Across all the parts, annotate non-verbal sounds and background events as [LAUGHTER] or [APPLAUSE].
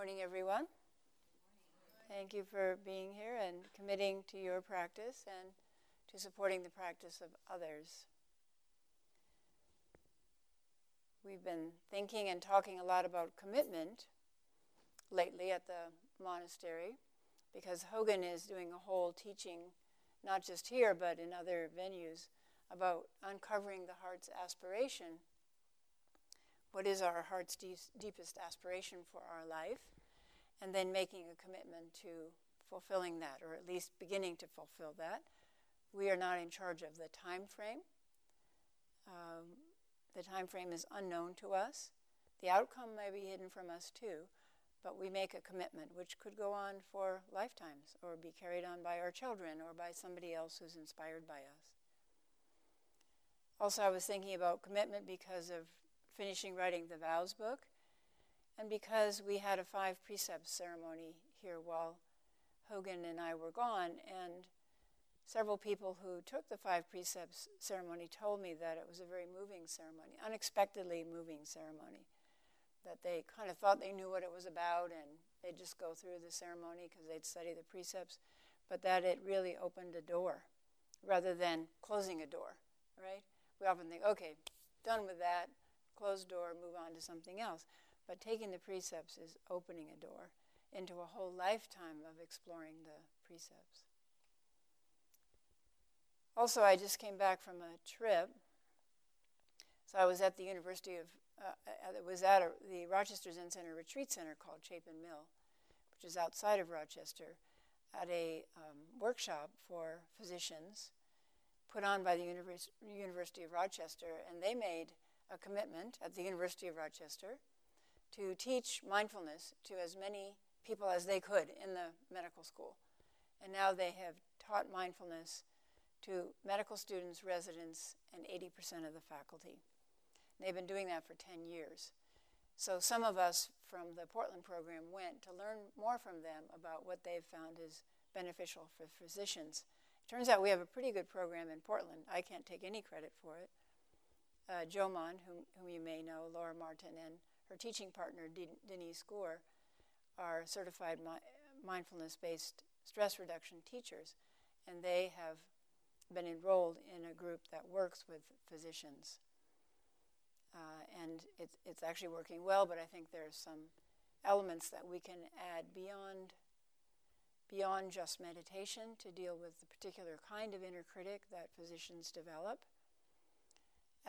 morning, everyone. Thank you for being here and committing to your practice and to supporting the practice of others. We've been thinking and talking a lot about commitment lately at the monastery because Hogen is doing a whole teaching, not just here but in other venues, about uncovering the heart's aspiration. What is our heart's deepest aspiration for our life? And then making a commitment to fulfilling that, or at least beginning to fulfill that. We are not in charge of the time frame. Um, the time frame is unknown to us. The outcome may be hidden from us too, but we make a commitment which could go on for lifetimes or be carried on by our children or by somebody else who's inspired by us. Also, I was thinking about commitment because of finishing writing the vows book and because we had a five precepts ceremony here while Hogen and I were gone. And several people who took the five precepts ceremony told me that it was a very moving ceremony, unexpectedly moving ceremony that they kind of thought they knew what it was about and they'd just go through the ceremony because they'd study the precepts, but that it really opened a door rather than closing a door, right? We often think, okay, done with that, closed door, move on to something else. But taking the precepts is opening a door into a whole lifetime of exploring the precepts. Also, I just came back from a trip. So I was at the University of uh, uh, it was at a, the Rochester Zen Center retreat center called Chapin Mill, which is outside of Rochester, at a um, workshop for physicians put on by the Univers- University of Rochester, and they made a commitment at the University of Rochester to teach mindfulness to as many people as they could in the medical school. And now they have taught mindfulness to medical students, residents, and 80% of the faculty. They've been doing that for 10 years. So some of us from the Portland program went to learn more from them about what they've found is beneficial for physicians. It turns out we have a pretty good program in Portland. I can't take any credit for it. Uh, Jomon, whom, whom you may know, Laura Martin, and her teaching partner, De- Denise Gore, are certified mi- mindfulness based stress reduction teachers, and they have been enrolled in a group that works with physicians. Uh, and it's, it's actually working well, but I think there's some elements that we can add beyond beyond just meditation to deal with the particular kind of inner critic that physicians develop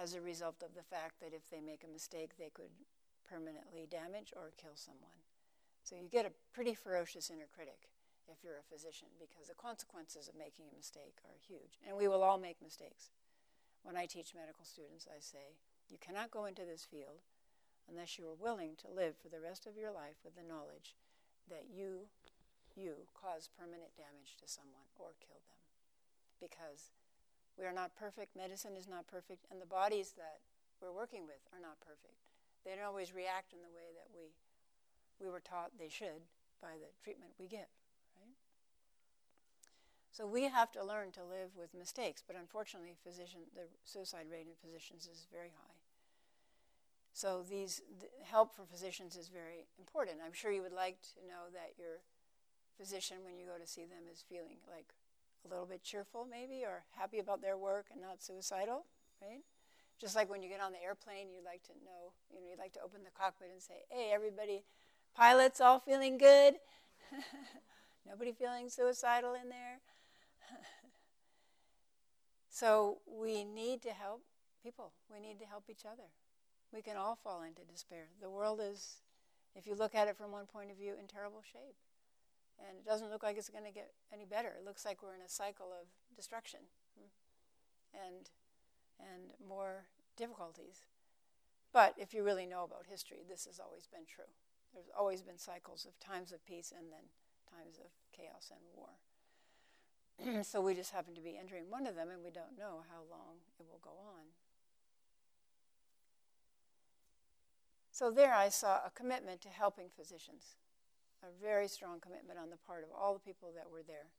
as a result of the fact that if they make a mistake, they could permanently damage or kill someone. So you get a pretty ferocious inner critic if you're a physician because the consequences of making a mistake are huge. And we will all make mistakes. When I teach medical students, I say, you cannot go into this field unless you are willing to live for the rest of your life with the knowledge that you, you cause permanent damage to someone or kill them. Because we are not perfect, medicine is not perfect, and the bodies that we're working with are not perfect. They don't always react in the way that we, we were taught they should by the treatment we give. So we have to learn to live with mistakes, but unfortunately, physician, the suicide rate in physicians is very high. So these help for physicians is very important. I'm sure you would like to know that your physician, when you go to see them, is feeling like a little bit cheerful, maybe, or happy about their work and not suicidal, right? Just like when you get on the airplane, you'd like to know, you know, you'd like to open the cockpit and say, "Hey, everybody, pilots all feeling good? [LAUGHS] Nobody feeling suicidal in there?" [LAUGHS] so we need to help people. We need to help each other. We can all fall into despair. The world is, if you look at it from one point of view, in terrible shape. And it doesn't look like it's going to get any better. It looks like we're in a cycle of destruction hmm, and, and more difficulties. But if you really know about history, this has always been true. There's always been cycles of times of peace and then times of chaos and war. [CLEARS THROAT] so we just happen to be entering one of them and we don't know how long it will go on. So there I saw a commitment to helping physicians, a very strong commitment on the part of all the people that were there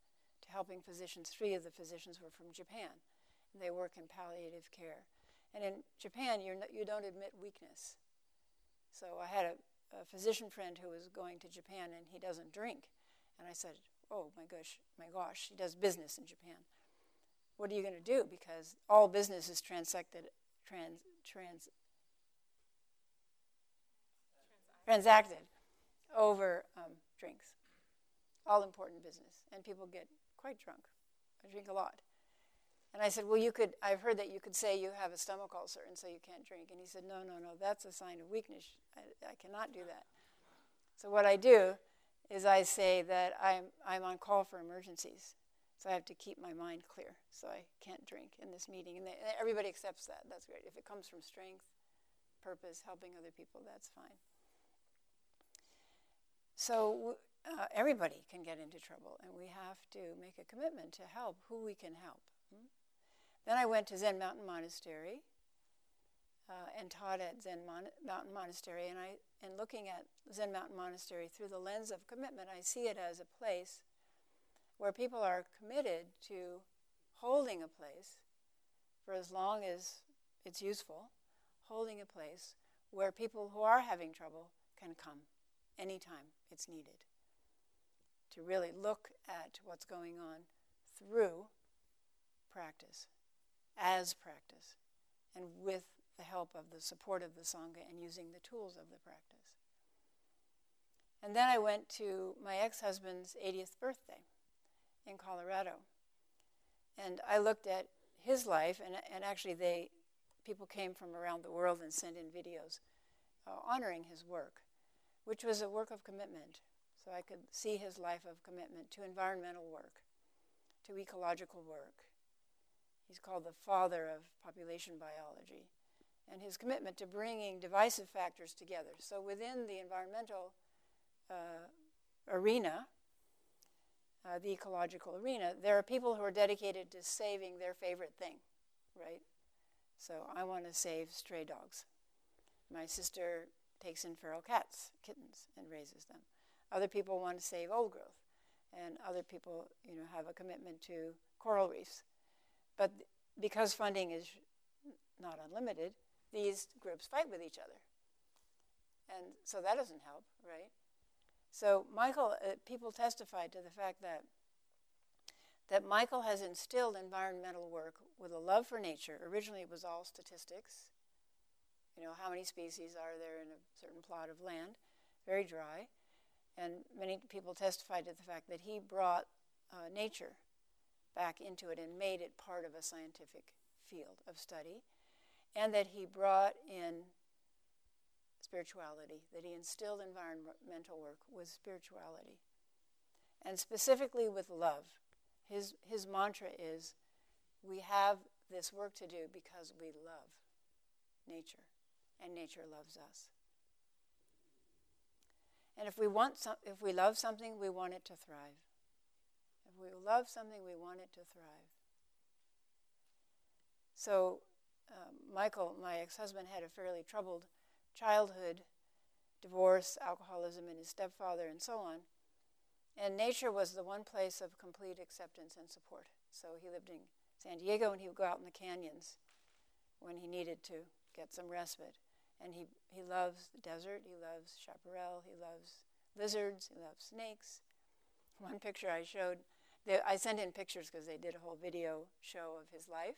to helping physicians. Three of the physicians were from Japan, and they work in palliative care. And in Japan, you're no, you don't admit weakness. So I had a, a physician friend who was going to Japan and he doesn't drink. And I said, Oh my gosh, my gosh, he does business in Japan. What are you going to do? Because all business is transacted, trans, trans, transacted over um, drinks. All important business. And people get quite drunk. I drink a lot. And I said, Well, you could, I've heard that you could say you have a stomach ulcer and so you can't drink. And he said, No, no, no, that's a sign of weakness. I, I cannot do that. So what I do is I say that I'm, I'm on call for emergencies. So I have to keep my mind clear. So I can't drink in this meeting. And they, everybody accepts that. That's great. If it comes from strength, purpose, helping other people, that's fine. So uh, everybody can get into trouble, and we have to make a commitment to help who we can help. Hmm? Then I went to Zen Mountain Monastery uh, and taught at Zen Mon- Mountain Monastery. And I, and looking at Zen Mountain Monastery through the lens of commitment, I see it as a place where people are committed to holding a place for as long as it's useful, holding a place where people who are having trouble can come anytime it's needed. To really look at what's going on through practice, as practice, and with the help of the support of the Sangha and using the tools of the practice. And then I went to my ex husband's 80th birthday in Colorado. And I looked at his life, and, and actually, they, people came from around the world and sent in videos uh, honoring his work which was a work of commitment. So I could see his life of commitment to environmental work, to ecological work. He's called the father of population biology. And his commitment to bringing divisive factors together. So within the environmental uh, arena, uh, the ecological arena, there are people who are dedicated to saving their favorite thing, right? So I want to save stray dogs. My sister takes in feral cats, kittens, and raises them. Other people want to save old growth, and other people, you know, have a commitment to coral reefs. But because funding is not unlimited, these groups fight with each other, and so that doesn't help, right? So Michael, uh, people testified to the fact that that Michael has instilled environmental work with a love for nature. Originally, it was all statistics you know, how many species are there in a certain plot of land? Very dry. And many people testified to the fact that he brought uh, nature back into it and made it part of a scientific field of study. And that he brought in spirituality, that he instilled environmental work with spirituality. And specifically with love. His, his mantra is we have this work to do because we love nature and nature loves us. And if we want some, if we love something, we want it to thrive. If we love something, we want it to thrive. So, um, Michael, my ex-husband, had a fairly troubled childhood, divorce, alcoholism, and his stepfather, and so on. And nature was the one place of complete acceptance and support. So he lived in San Diego, and he would go out in the canyons when he needed to get some respite. And he, he loves the desert, he loves chaparral, he loves lizards, he loves snakes. [LAUGHS] One picture I showed, they, I sent in pictures because they did a whole video show of his life,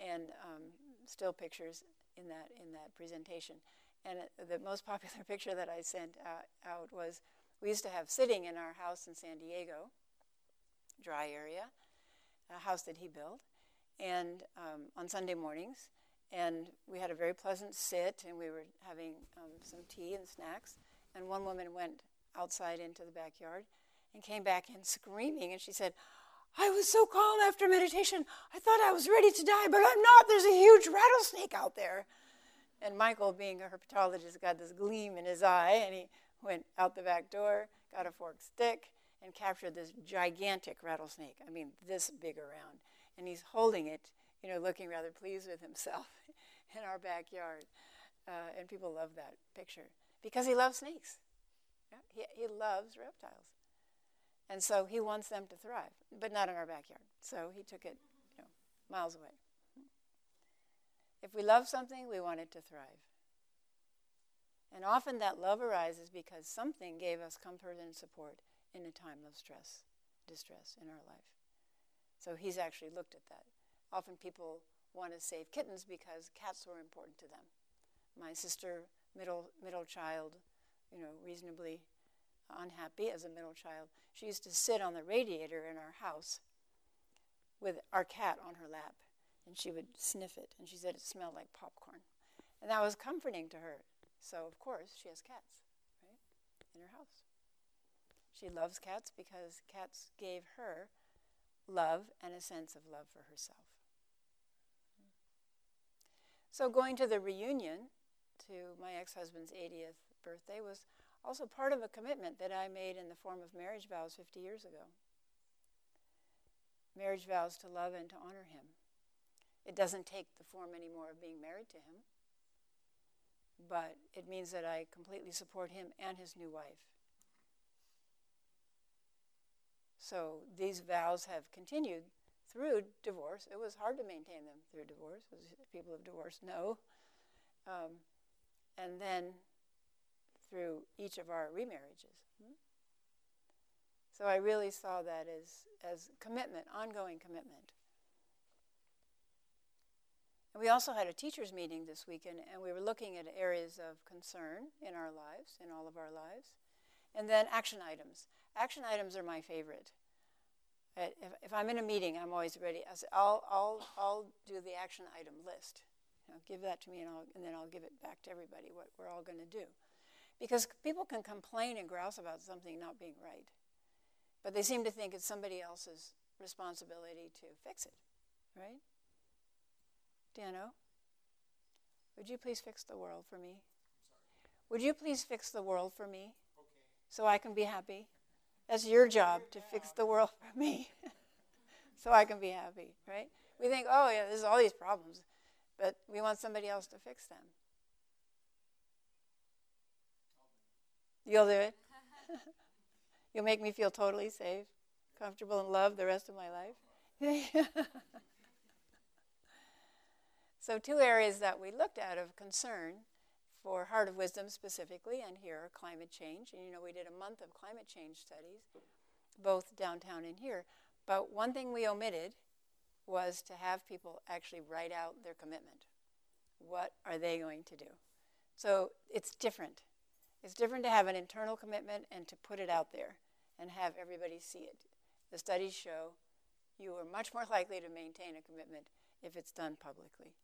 and um, still pictures in that, in that presentation. And the most [LAUGHS] popular picture that I sent out, out was we used to have sitting in our house in San Diego, dry area, a house that he built, and um, on Sunday mornings, and we had a very pleasant sit, and we were having um, some tea and snacks. And one woman went outside into the backyard and came back in screaming, and she said, I was so calm after meditation. I thought I was ready to die, but I'm not. There's a huge rattlesnake out there. And Michael, being a herpetologist, got this gleam in his eye, and he went out the back door, got a forked stick, and captured this gigantic rattlesnake. I mean, this big around. And he's holding it you know, looking rather pleased with himself [LAUGHS] in our backyard. Uh, and people love that picture because he loves snakes. Yeah? He, he loves reptiles. And so he wants them to thrive, but not in our backyard. So he took it you know, miles away. If we love something, we want it to thrive. And often that love arises because something gave us comfort and support in a time of stress, distress in our life. So he's actually looked at that. Often people want to save kittens because cats were important to them. My sister, middle middle child, you know, reasonably unhappy as a middle child, she used to sit on the radiator in our house with our cat on her lap, and she would sniff it, and she said it smelled like popcorn. And that was comforting to her. So, of course, she has cats, right, in her house. She loves cats because cats gave her love and a sense of love for herself. So, going to the reunion to my ex husband's 80th birthday was also part of a commitment that I made in the form of marriage vows 50 years ago. Marriage vows to love and to honor him. It doesn't take the form anymore of being married to him, but it means that I completely support him and his new wife. So these vows have continued through divorce. It was hard to maintain them through divorce, as people have divorced know. Um, and then through each of our remarriages. Hmm? So I really saw that as, as commitment, ongoing commitment. And we also had a teachers' meeting this weekend, and we were looking at areas of concern in our lives, in all of our lives, and then action items. Action items are my favorite. If, if I'm in a meeting, I'm always ready. I'll, I'll, I'll do the action item list. You know, give that to me, and, I'll, and then I'll give it back to everybody, what we're all going to do. Because people can complain and grouse about something not being right, but they seem to think it's somebody else's responsibility to fix it, right? Dano, would you please fix the world for me? Would you please fix the world for me okay. so I can be happy? That's your job to fix the world for me [LAUGHS] so I can be happy, right? We think, oh, yeah, there's all these problems, but we want somebody else to fix them. You'll do it? [LAUGHS] You'll make me feel totally safe, comfortable, and loved the rest of my life? [LAUGHS] so, two areas that we looked at of concern for Heart of Wisdom specifically, and here climate change. And you know, we did a month of climate change studies, both downtown and here. But one thing we omitted was to have people actually write out their commitment. What are they going to do? So it's different. It's different to have an internal commitment and to put it out there and have everybody see it. The studies show you are much more likely to maintain a commitment if it's done publicly.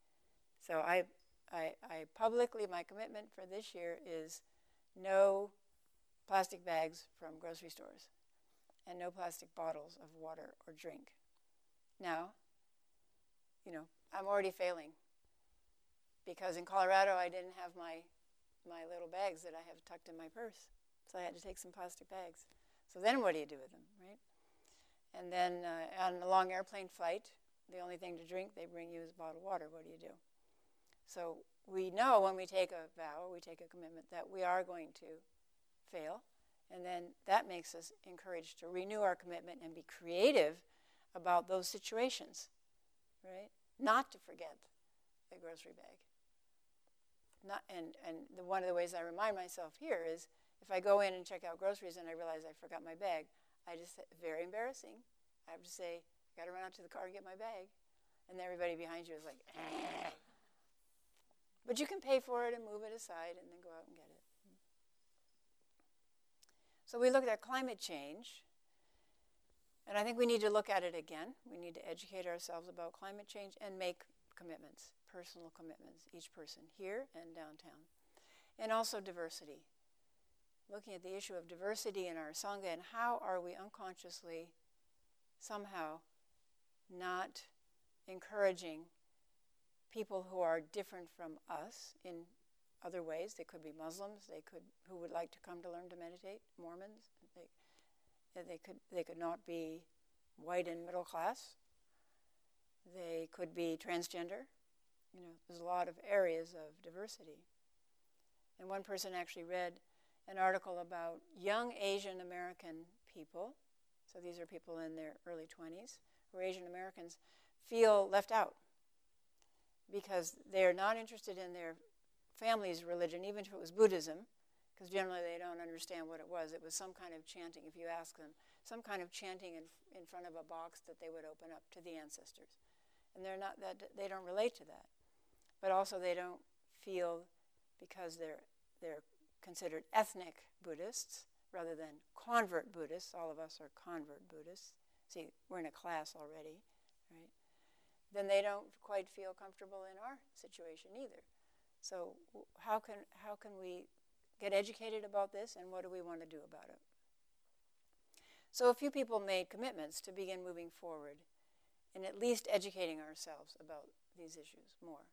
So I, I, I publicly, my commitment for this year is no plastic bags from grocery stores and no plastic bottles of water or drink. Now, you know, I'm already failing because in Colorado I didn't have my my little bags that I have tucked in my purse. So I had to take some plastic bags. So then what do you do with them, right? And then uh, on a long airplane flight, the only thing to drink they bring you is a bottle of water. What do you do? So we know when we take a vow, we take a commitment that we are going to fail. And then that makes us encouraged to renew our commitment and be creative about those situations, right? Not to forget the grocery bag not, and and the, one of the ways I remind myself here is if I go in and check out groceries and I realize I forgot my bag, I just very embarrassing. I have to say, I got to run out to the car and get my bag, and everybody behind you is like. [LAUGHS] but you can pay for it and move it aside and then go out and get it. So we looked at climate change, and I think we need to look at it again. We need to educate ourselves about climate change and make commitments personal commitments, each person here and downtown. And also diversity. Looking at the issue of diversity in our Sangha and how are we unconsciously somehow not encouraging people who are different from us in other ways. They could be Muslims, they could who would like to come to learn to meditate, Mormons, they, they could they could not be white and middle class. They could be transgender, you know, there's a lot of areas of diversity. And one person actually read an article about young Asian American people, so these are people in their early 20s, who are Asian Americans, feel left out because they're not interested in their family's religion, even if it was Buddhism, because generally they don't understand what it was. It was some kind of chanting, if you ask them, some kind of chanting in, in front of a box that they would open up to the ancestors. And they're not that they don't relate to that. But also they don't feel because they're they're considered ethnic Buddhists rather than convert Buddhists. All of us are convert Buddhists. See, we're in a class already? Then they don't quite feel comfortable in our situation either. So how can how can we get educated about this and what do we want to do about it? So a few people made commitments to begin moving forward and at least educating ourselves about these issues more.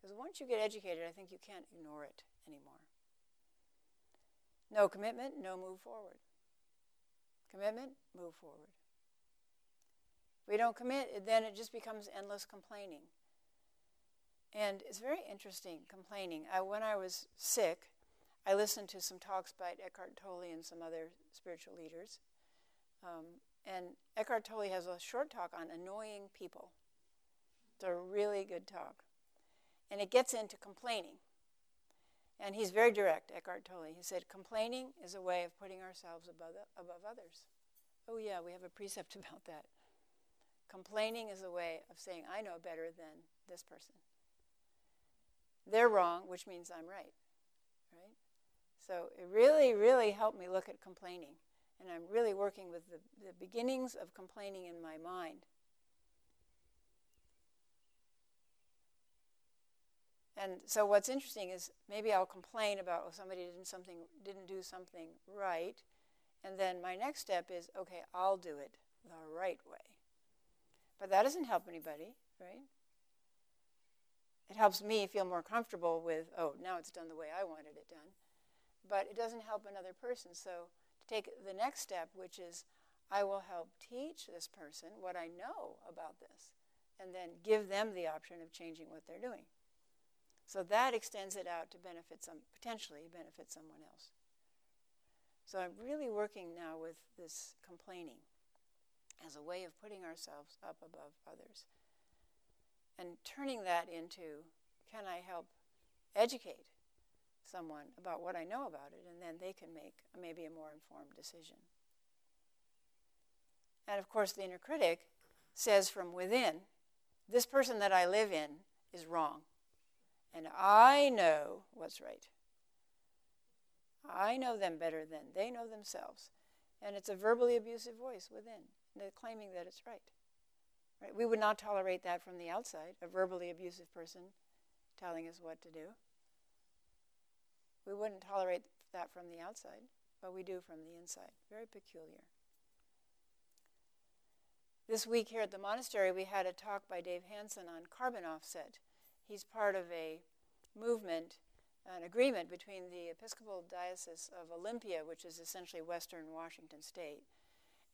Because once you get educated, I think you can't ignore it anymore. No commitment, no move forward. Commitment, move forward. We don't commit, then it just becomes endless complaining. And it's very interesting complaining. I, when I was sick, I listened to some talks by Eckhart Tolle and some other spiritual leaders. Um, and Eckhart Tolle has a short talk on annoying people. It's a really good talk. And it gets into complaining. And he's very direct, Eckhart Tolle. He said, complaining is a way of putting ourselves above, above others. Oh, yeah, we have a precept [LAUGHS] about that. Complaining is a way of saying, I know better than this person. They're wrong, which means I'm right. Right? So it really, really helped me look at complaining. And I'm really working with the, the beginnings of complaining in my mind. And so what's interesting is maybe I'll complain about oh, somebody didn't something didn't do something right, and then my next step is okay, I'll do it the right way. But that doesn't help anybody, right? It helps me feel more comfortable with, oh, now it's done the way I wanted it done. But it doesn't help another person. So to take the next step, which is I will help teach this person what I know about this, and then give them the option of changing what they're doing. So that extends it out to benefit some, potentially benefit someone else. So I'm really working now with this complaining as a way of putting ourselves up above others and turning that into can I help educate someone about what I know about it, and then they can make maybe a more informed decision. And of course, the inner critic says from within, this person that I live in is wrong. And I know what's right. I know them better than they know themselves. And it's a verbally abusive voice within, claiming that it's right. right. We would not tolerate that from the outside, a verbally abusive person telling us what to do. We wouldn't tolerate that from the outside, but we do from the inside. Very peculiar. This week here at the monastery, we had a talk by Dave Hansen on carbon offset he's part of a movement, an agreement between the Episcopal Diocese of Olympia, which is essentially western Washington state,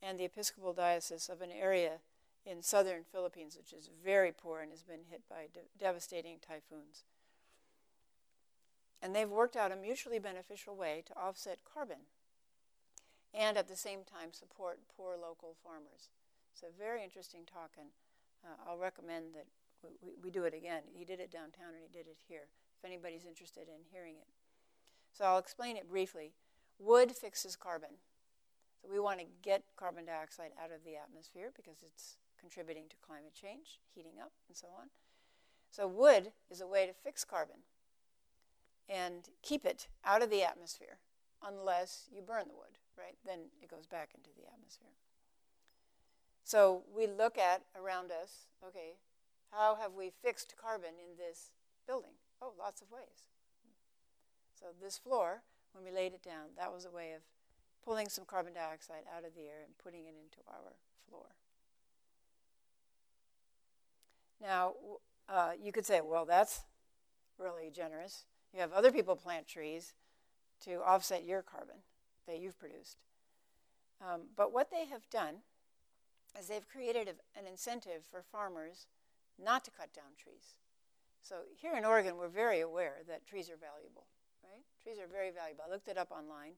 and the Episcopal Diocese of an area in southern Philippines, which is very poor and has been hit by de- devastating typhoons. And they've worked out a mutually beneficial way to offset carbon and at the same time support poor local farmers. It's a very interesting talk, and uh, I'll recommend that we, we do it again. He did it downtown and he did it here, if anybody's interested in hearing it. So I'll explain it briefly. Wood fixes carbon. So we want to get carbon dioxide out of the atmosphere because it's contributing to climate change, heating up, and so on. So wood is a way to fix carbon and keep it out of the atmosphere unless you burn the wood, right? Then it goes back into the atmosphere. So we look at around us, okay, how have we fixed carbon in this building? Oh, lots of ways. So this floor, when we laid it down, that was a way of pulling some carbon dioxide out of the air and putting it into our floor. Now, uh, you could say, well, that's really generous. You have other people plant trees to offset your carbon that you've produced. Um, but what they have done is they've created a, an incentive for farmers not to cut down trees. So here in Oregon, we're very aware that trees are valuable, right? Trees are very valuable. I looked it up online,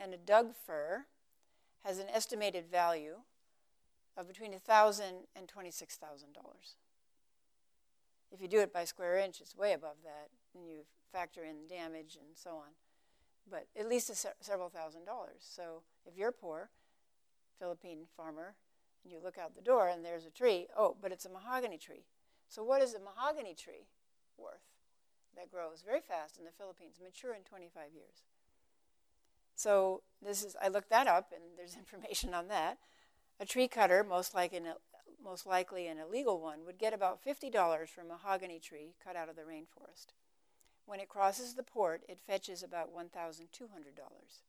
and a Doug fir has an estimated value of between $1,000 and $26,000. If you do it by square inch, it's way above that, and you factor in damage and so on. But at least se- several thousand dollars. So if you're poor, Philippine farmer, and you look out the door and there's a tree, oh, but it's a mahogany tree. So what is a mahogany tree worth that grows very fast in the Philippines, mature in 25 years? So this is I looked that up and there's [LAUGHS] information on that. A tree cutter, most an most likely an illegal one, would get about $50 for a mahogany tree cut out of the rainforest. When it crosses the port, it fetches about $1,200.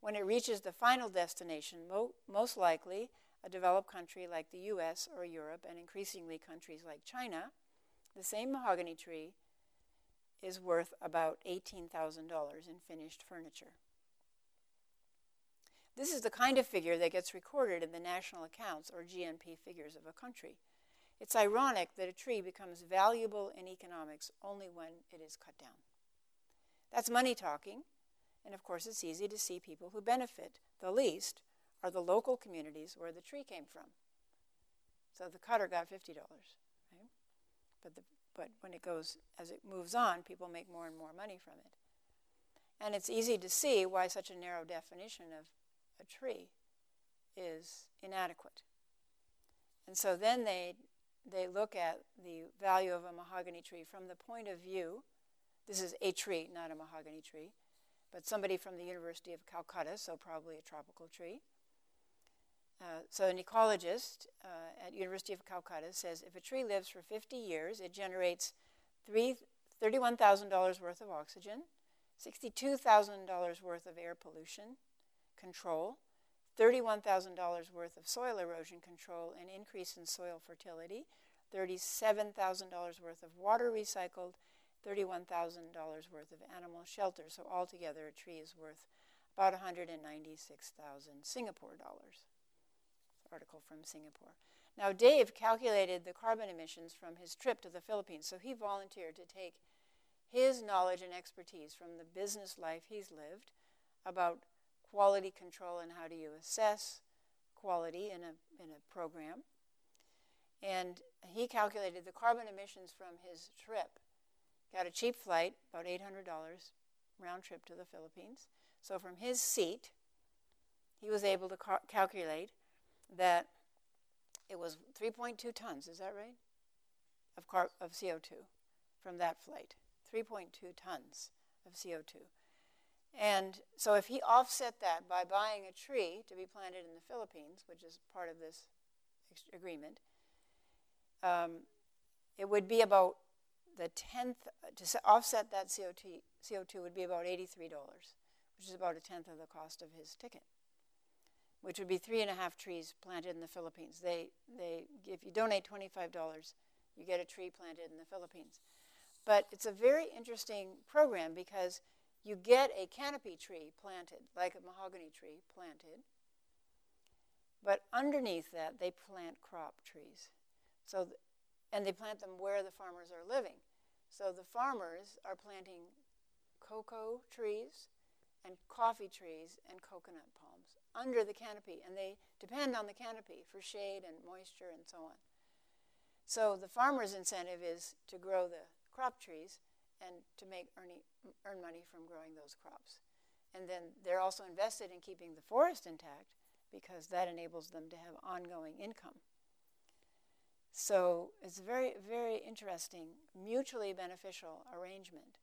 When it reaches the final destination, mo- most likely a developed country like the US or Europe, and increasingly countries like China, the same mahogany tree is worth about $18,000 in finished furniture. This is the kind of figure that gets recorded in the national accounts or GNP figures of a country. It's ironic that a tree becomes valuable in economics only when it is cut down. That's money talking, and of course, it's easy to see people who benefit the least are the local communities where the tree came from. So the cutter got $50, right? But, the, but when it goes, as it moves on, people make more and more money from it. And it's easy to see why such a narrow definition of a tree is inadequate. And so then they, they look at the value of a mahogany tree from the point of view, this is a tree, not a mahogany tree, but somebody from the University of Calcutta, so probably a tropical tree. Uh, so an ecologist uh, at University of Calcutta says if a tree lives for 50 years, it generates three, $31,000 worth of oxygen, $62,000 worth of air pollution, control, $31,000 worth of soil erosion control and increase in soil fertility, $37,000 worth of water recycled, $31,000 worth of animal shelter. So altogether, a tree is worth about 196,000 Singapore dollars. Article from Singapore. Now, Dave calculated the carbon emissions from his trip to the Philippines, so he volunteered to take his knowledge and expertise from the business life he's lived about quality control and how do you assess quality in a, in a program. And he calculated the carbon emissions from his trip. Got a cheap flight, about $800 round trip to the Philippines. So from his seat, he was able to cal- calculate that it was 3.2 tons, is that right? Of, car- of CO2 from that flight. 3.2 tons of CO2. And so if he offset that by buying a tree to be planted in the Philippines, which is part of this agreement, um, it would be about the tenth, to offset that CO2, CO2 would be about $83, which is about a tenth of the cost of his ticket, which would be three and a half trees planted in the Philippines. They, they, if you donate $25, you get a tree planted in the Philippines. But it's a very interesting program because you get a canopy tree planted, like a mahogany tree planted, but underneath that they plant crop trees. So, and they plant them where the farmers are living. So the farmers are planting cocoa trees and coffee trees and coconut palms under the canopy, and they depend on the canopy for shade and moisture and so on. So the farmer's incentive is to grow the crop trees and to make earning, earn money from growing those crops. And then they're also invested in keeping the forest intact because that enables them to have ongoing income. So it's a very, very interesting, mutually beneficial arrangement.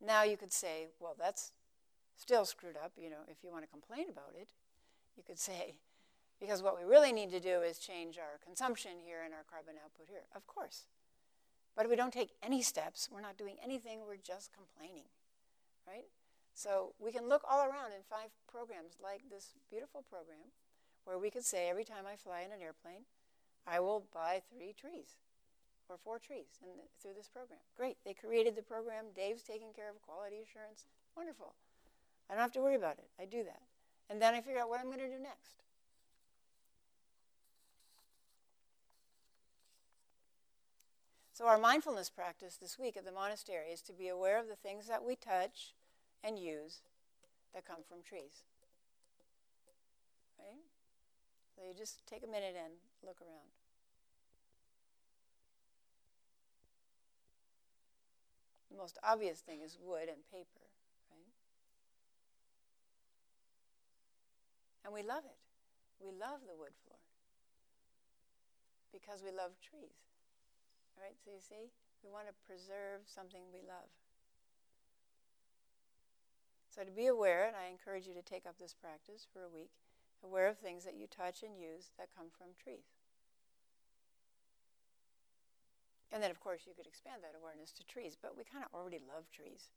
Now you could say, well, that's still screwed up, you know, if you want to complain about it. You could say, because what we really need to do is change our consumption here and our carbon output here. Of course. But if we don't take any steps, we're not doing anything, we're just complaining, right? So we can look all around in five programs like this beautiful program where we could say every time I fly in an airplane, I will buy three trees or four trees the, through this program. Great. They created the program. Dave's taking care of quality assurance. Wonderful. I don't have to worry about it. I do that. And then I figure out what I'm going to do next. So, our mindfulness practice this week at the monastery is to be aware of the things that we touch and use that come from trees. Right? So, you just take a minute and look around. The most obvious thing is wood and paper, right? And we love it. We love the wood floor because we love trees. Right? So you see, we want to preserve something we love. So to be aware, and I encourage you to take up this practice for a week, aware of things that you touch and use that come from trees. And then, of course, you could expand that awareness to trees, but we kind of already love trees.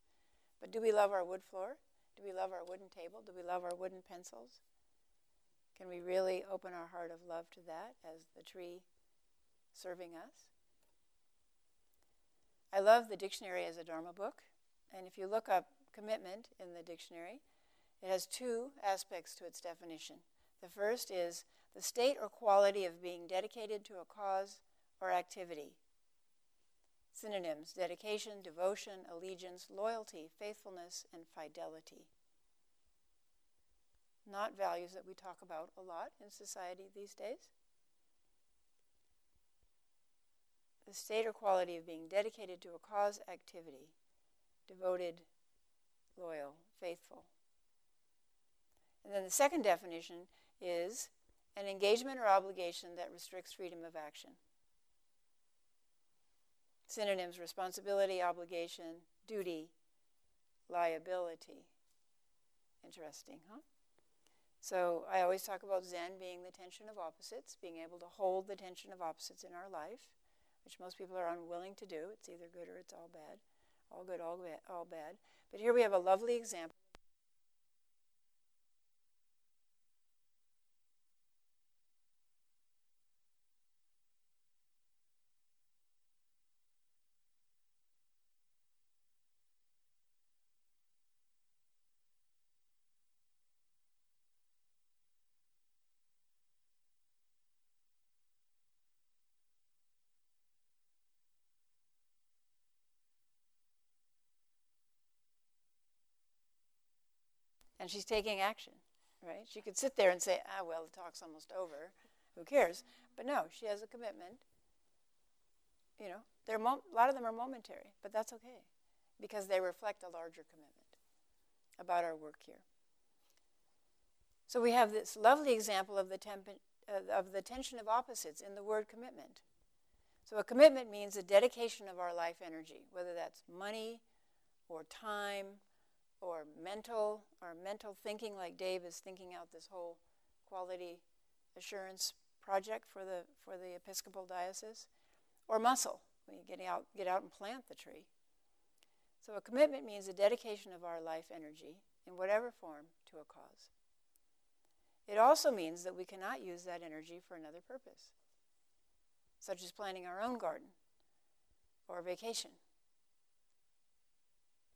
But do we love our wood floor? Do we love our wooden table? Do we love our wooden pencils? Can we really open our heart of love to that as the tree serving us? I love the dictionary as a Dharma book. And if you look up commitment in the dictionary, it has two aspects to its definition. The first is the state or quality of being dedicated to a cause or activity. Synonyms dedication, devotion, allegiance, loyalty, faithfulness, and fidelity not values that we talk about a lot in society these days. The state or quality of being dedicated to a cause activity, devoted, loyal, faithful. And then the second definition is an engagement or obligation that restricts freedom of action. Synonyms responsibility, obligation, duty, liability. Interesting, huh? So I always talk about Zen being the tension of opposites, being able to hold the tension of opposites in our life, which most people are unwilling to do. It's either good or it's all bad. All good, all bad, all bad. But here we have a lovely example and she's taking action, right? She could sit there and say, ah, well, the talk's almost over. Who cares? But no, she has a commitment. You know, they're mo- a lot of them are momentary, but that's okay because they reflect a larger commitment about our work here. So we have this lovely example of the, temp- uh, of the tension of opposites in the word commitment. So a commitment means a dedication of our life energy, whether that's money or time or mental or mental thinking like Dave is thinking out this whole quality assurance project for the for the Episcopal diocese or muscle when you get out get out and plant the tree. So a commitment means a dedication of our life energy in whatever form to a cause. It also means that we cannot use that energy for another purpose, such as planting our own garden or vacation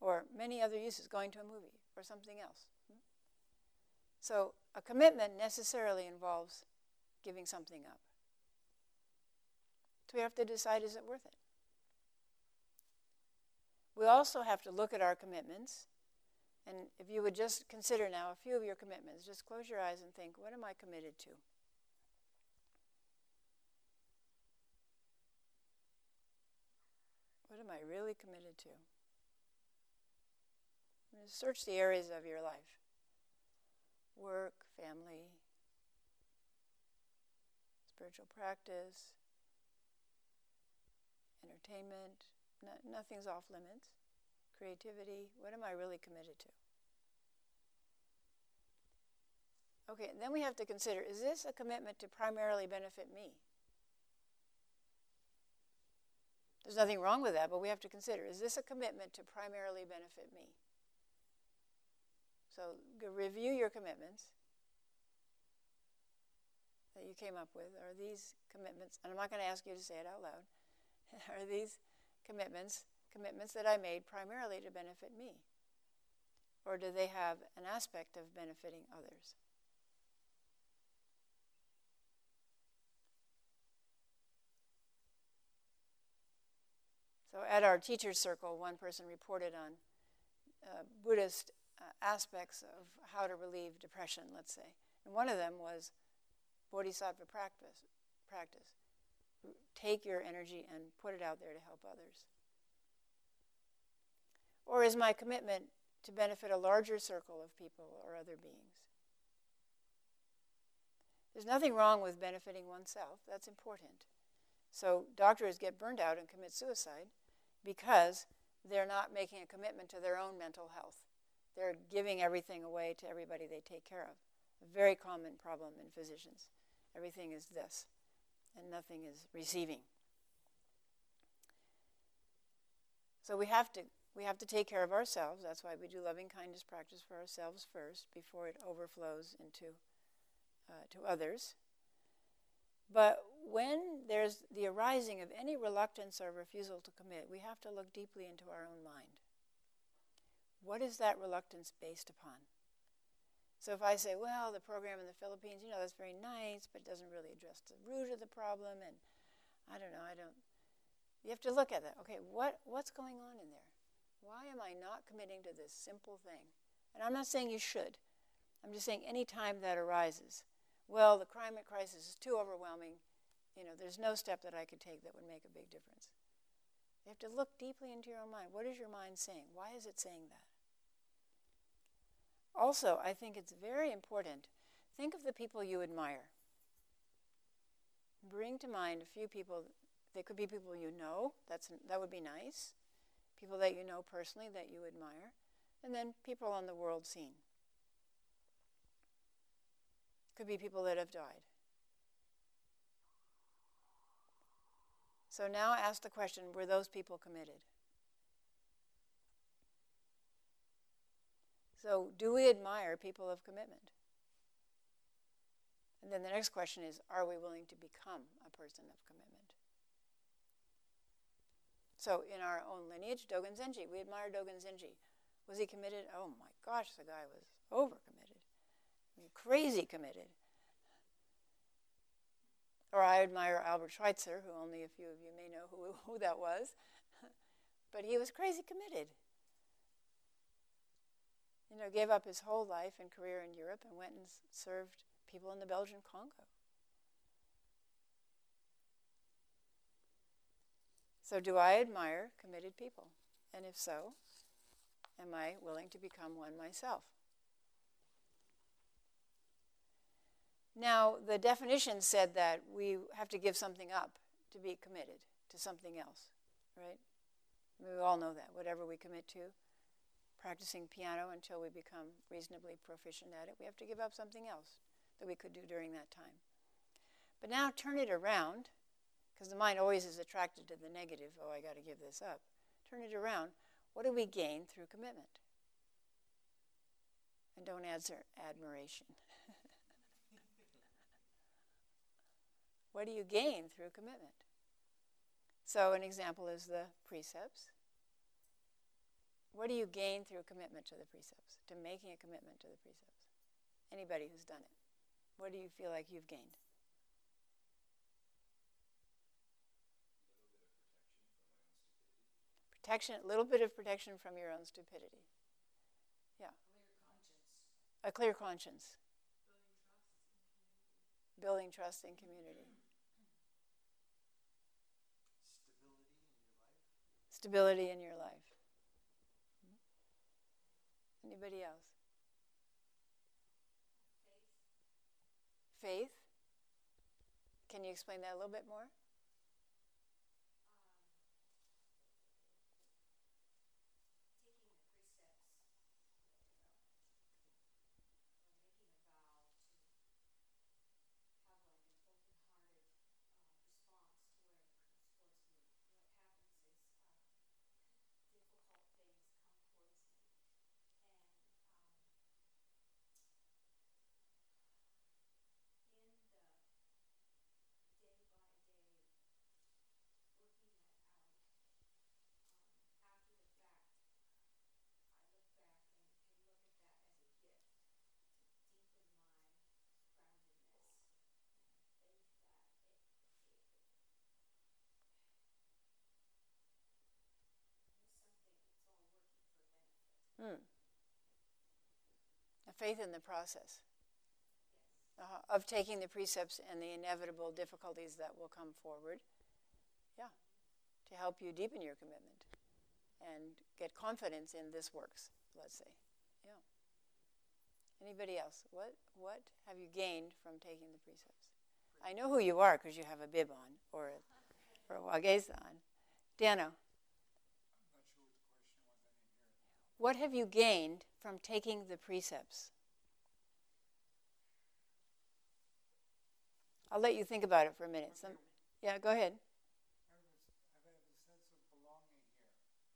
or many other uses, going to a movie or something else. So a commitment necessarily involves giving something up. So we have to decide is it worth it? We also have to look at our commitments. And if you would just consider now a few of your commitments, just close your eyes and think, what am I committed to? What am I really committed to? Search the areas of your life work, family, spiritual practice, entertainment. No, nothing's off limits. Creativity. What am I really committed to? Okay, then we have to consider is this a commitment to primarily benefit me? There's nothing wrong with that, but we have to consider is this a commitment to primarily benefit me? So review your commitments that you came up with. Are these commitments, and I'm not going to ask you to say it out loud, [LAUGHS] are these commitments commitments that I made primarily to benefit me? Or do they have an aspect of benefiting others? So at our teacher's circle, one person reported on uh, Buddhist uh, aspects of how to relieve depression, let's say. And one of them was bodhisattva practice. practice. Take your energy and put it out there to help others. Or is my commitment to benefit a larger circle of people or other beings? There's nothing wrong with benefiting oneself, that's important. So doctors get burned out and commit suicide because they're not making a commitment to their own mental health. They're giving everything away to everybody they take care of. A very common problem in physicians. Everything is this, and nothing is receiving. So we have to we have to take care of ourselves. That's why we do loving kindness practice for ourselves first before it overflows into uh, to others. But when there's the arising of any reluctance or refusal to commit, we have to look deeply into our own mind. What is that reluctance based upon? So if I say, well, the program in the Philippines, you know, that's very nice, but it doesn't really address the root of the problem, and I don't know, I don't. You have to look at that. Okay, what, what's going on in there? Why am I not committing to this simple thing? And I'm not saying you should. I'm just saying any time that arises, well, the climate crisis is too overwhelming. You know, there's no step that I could take that would make a big difference. You have to look deeply into your own mind. What is your mind saying? Why is it saying that? Also, I think it's very important. Think of the people you admire. Bring to mind a few people. They could be people you know. That's that would be nice. People that you know personally that you admire, and then people on the world scene. Could be people that have died. So now ask the question were those people committed? So, do we admire people of commitment? And then the next question is are we willing to become a person of commitment? So, in our own lineage, Dogen Zenji, we admire Dogen Zenji. Was he committed? Oh my gosh, the guy was overcommitted crazy committed. Or I admire Albert Schweitzer, who only a few of you may know who, [LAUGHS] who that was. [LAUGHS] but he was crazy committed. You know, gave up his whole life and career in Europe and went and served people in the Belgian Congo. So, do I admire committed people? And if so, am I willing to become one myself? Now, the definition said that we have to give something up to be committed to something else, right? We all know that. Whatever we commit to, practicing piano until we become reasonably proficient at it, we have to give up something else that we could do during that time. But now turn it around, because the mind always is attracted to the negative. Oh, I got to give this up. Turn it around. What do we gain through commitment? And don't answer admiration. [LAUGHS] What do you gain through commitment? So, an example is the precepts. What do you gain through commitment to the precepts, to making a commitment to the precepts? Anybody who's done it. What do you feel like you've gained? Protection, a little bit of protection from your own stupidity. Yeah. A clear conscience. Building trust in community. [CLEARS THROAT] Stability in your life. Stability in your life. Anybody else? Faith. Faith? Can you explain that a little bit more? Hmm. A faith in the process uh, of taking the precepts and the inevitable difficulties that will come forward. Yeah, to help you deepen your commitment and get confidence in this works, let's say. Yeah. Anybody else? What, what have you gained from taking the precepts? I know who you are because you have a bib on or a, or a on. Dano. What have you gained from taking the precepts? I'll let you think about it for a minute. Some, yeah, go ahead.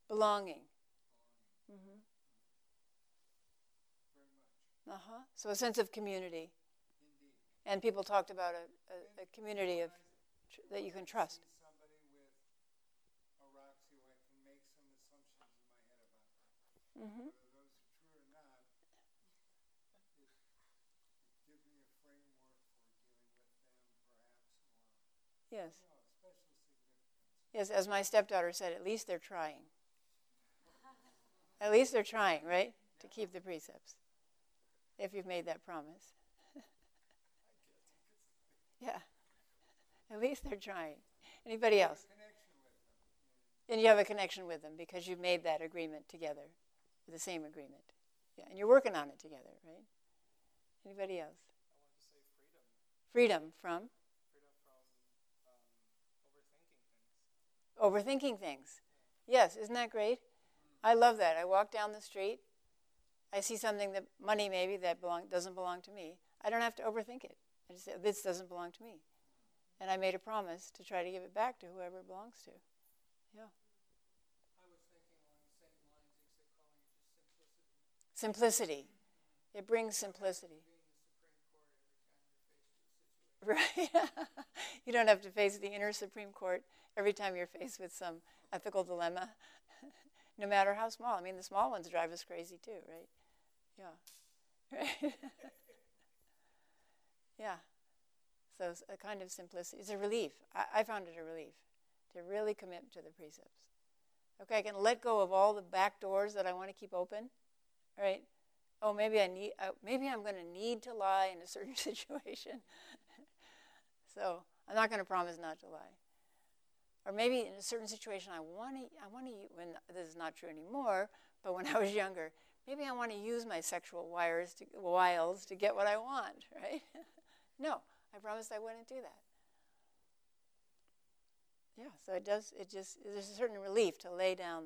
Belonging. Mm-hmm. Uh huh. So a sense of community. Indeed. And people talked about a, a, a community of tr- that you can trust. Mm-hmm. Yes. Yes, as my stepdaughter said, at least they're trying. At least they're trying, right? To keep the precepts. If you've made that promise. [LAUGHS] yeah. At least they're trying. Anybody else? And you have a connection with them because you've made that agreement together, the same agreement. Yeah, and you're working on it together, right? Anybody else? freedom. Freedom from? Freedom from um, overthinking things. Overthinking things. Yes, isn't that great? I love that. I walk down the street, I see something that money maybe that belong, doesn't belong to me. I don't have to overthink it. I just say, this doesn't belong to me. And I made a promise to try to give it back to whoever it belongs to. Yeah. Simplicity. It brings simplicity. Right. [LAUGHS] you don't have to face the inner Supreme Court every time you're faced with some ethical dilemma [LAUGHS] no matter how small. I mean, the small ones drive us crazy too, right? Yeah. Right? [LAUGHS] yeah. So a kind of simplicity. It's a relief. I, I found it a relief to really commit to the precepts. Okay, I can let go of all the back doors that I want to keep open, right? Oh, maybe I need. Uh, maybe I'm going to need to lie in a certain [LAUGHS] situation. so I'm not going to promise not to lie or maybe in a certain situation I want to I want to when this is not true anymore, but when [LAUGHS] I was younger, maybe I want to use my sexual wires to, wiles to get what I want, [LAUGHS] right? no, I promised I wouldn't do that. Yeah, so it does. It just there's a certain relief to lay down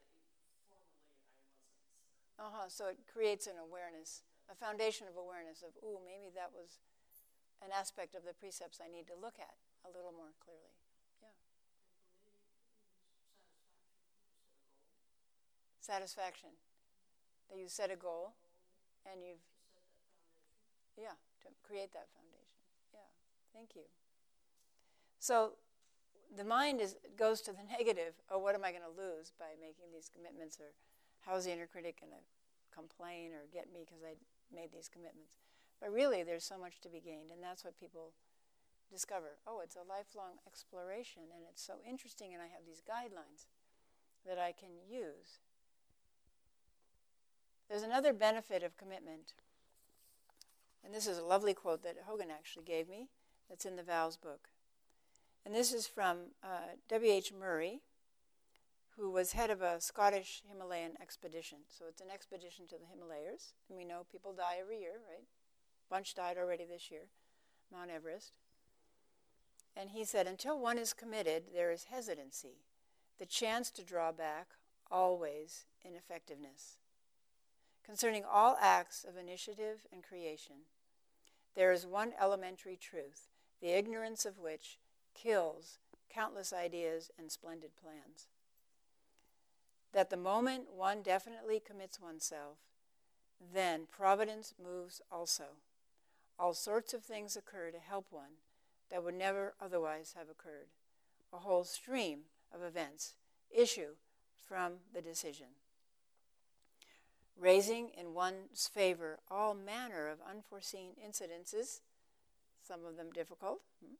Uh-huh, it creates an awareness, a foundation of awareness of, ooh, maybe that was an aspect of the precepts I need to look at a little more clearly. Yeah. Satisfaction. That you set a goal and you've, yeah, to create that foundation. Yeah, thank you. So the mind is, goes to the [LAUGHS] negative. Oh, what am I going to lose by making these commitments? Or how's the inner critic going to complain or get me because I made these commitments? But really, there's so much to be gained, and that's what people discover. Oh, it's a lifelong exploration, and it's so interesting, and I have these guidelines that I can use there's another benefit of commitment. And this is a lovely quote that Hogen actually gave me that's in the Vows book. And this is from uh, W.H. Murray, who was head of a Scottish Himalayan expedition. So it's an expedition to the Himalayas. And we know people die every year, right? A Bunch died already this year, Mount Everest. And he said, until one is committed, there is hesitancy, the chance to draw back, always ineffectiveness. Concerning all acts of initiative and creation, there is one elementary truth, the ignorance of which kills countless ideas and splendid plans. That the moment one definitely commits oneself, then providence moves also. All sorts of things occur to help one that would never otherwise have occurred. A whole stream of events issue from the decision. raising in one's favor all manner of unforeseen incidences, some of them difficult, hmm,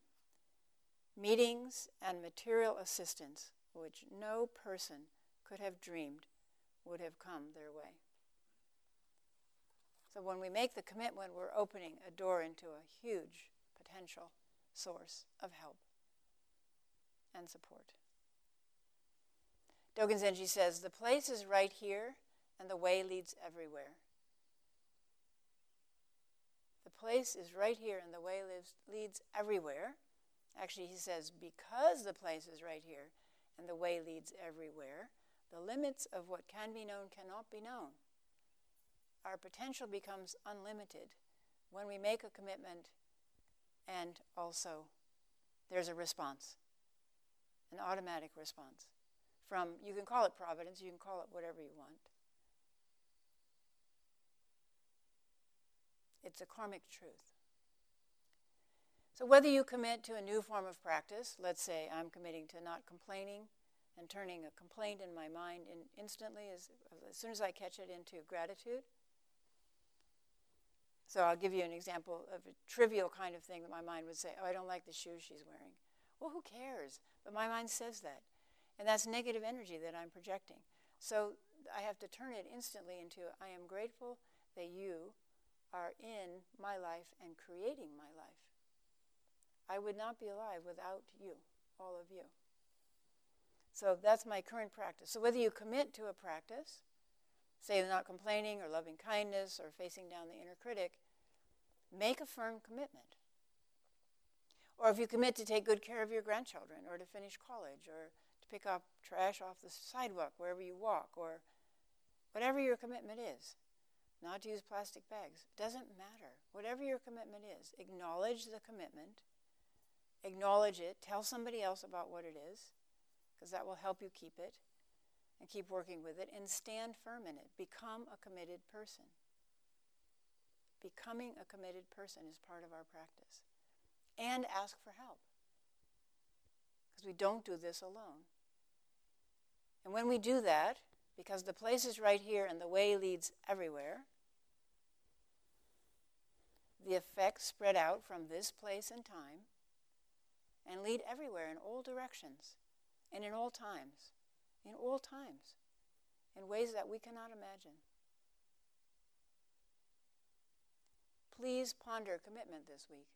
meetings and material assistance which no person could have dreamed would have come their way. So when we make the commitment, we're opening a door into a huge potential source of help and support. Dogen Zenji says, The place is right here, and the way leads everywhere. The place is right here, and the way lives, leads everywhere. Actually, he says, Because the place is right here, and the way leads everywhere, the limits of what can be known cannot be known. Our potential becomes unlimited when we make a commitment and also there's a response, an automatic response from, you can call it providence, you can call it whatever you want. It's a karmic truth. So, whether you commit to a new form of practice, let's say I'm committing to not complaining and turning a complaint in my mind in instantly as, as soon as I catch it into gratitude. So, I'll give you an example of a trivial kind of thing that my mind would say, Oh, I don't like the shoes she's wearing. Well, who cares? But my mind says that. And that's negative energy that I'm projecting. So I have to turn it instantly into I am grateful that you are in my life and creating my life. I would not be alive without you, all of you. So that's my current practice. So whether you commit to a practice, say not complaining or loving kindness or facing down the inner critic, make a firm commitment. Or if you commit to take good care of your grandchildren or to finish college or to pick up trash off the sidewalk wherever you walk, or whatever your commitment is. Not to use plastic bags. Doesn't matter. Whatever your commitment is, acknowledge the commitment, acknowledge it, tell somebody else about what it is, because that will help you keep it and keep working with it, and stand firm in it. Become a committed person. Becoming a committed person is part of our practice. And ask for help. Because we don't do this alone. And when we do that, because the place is right here and the way leads everywhere, the effects spread out from this place and time and lead everywhere in all directions and in all times, in all times, in ways that we cannot imagine. Please ponder commitment this week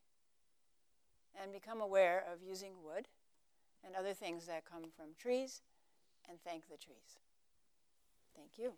and become aware of using wood and other things that come from trees and thank the trees. Thank you.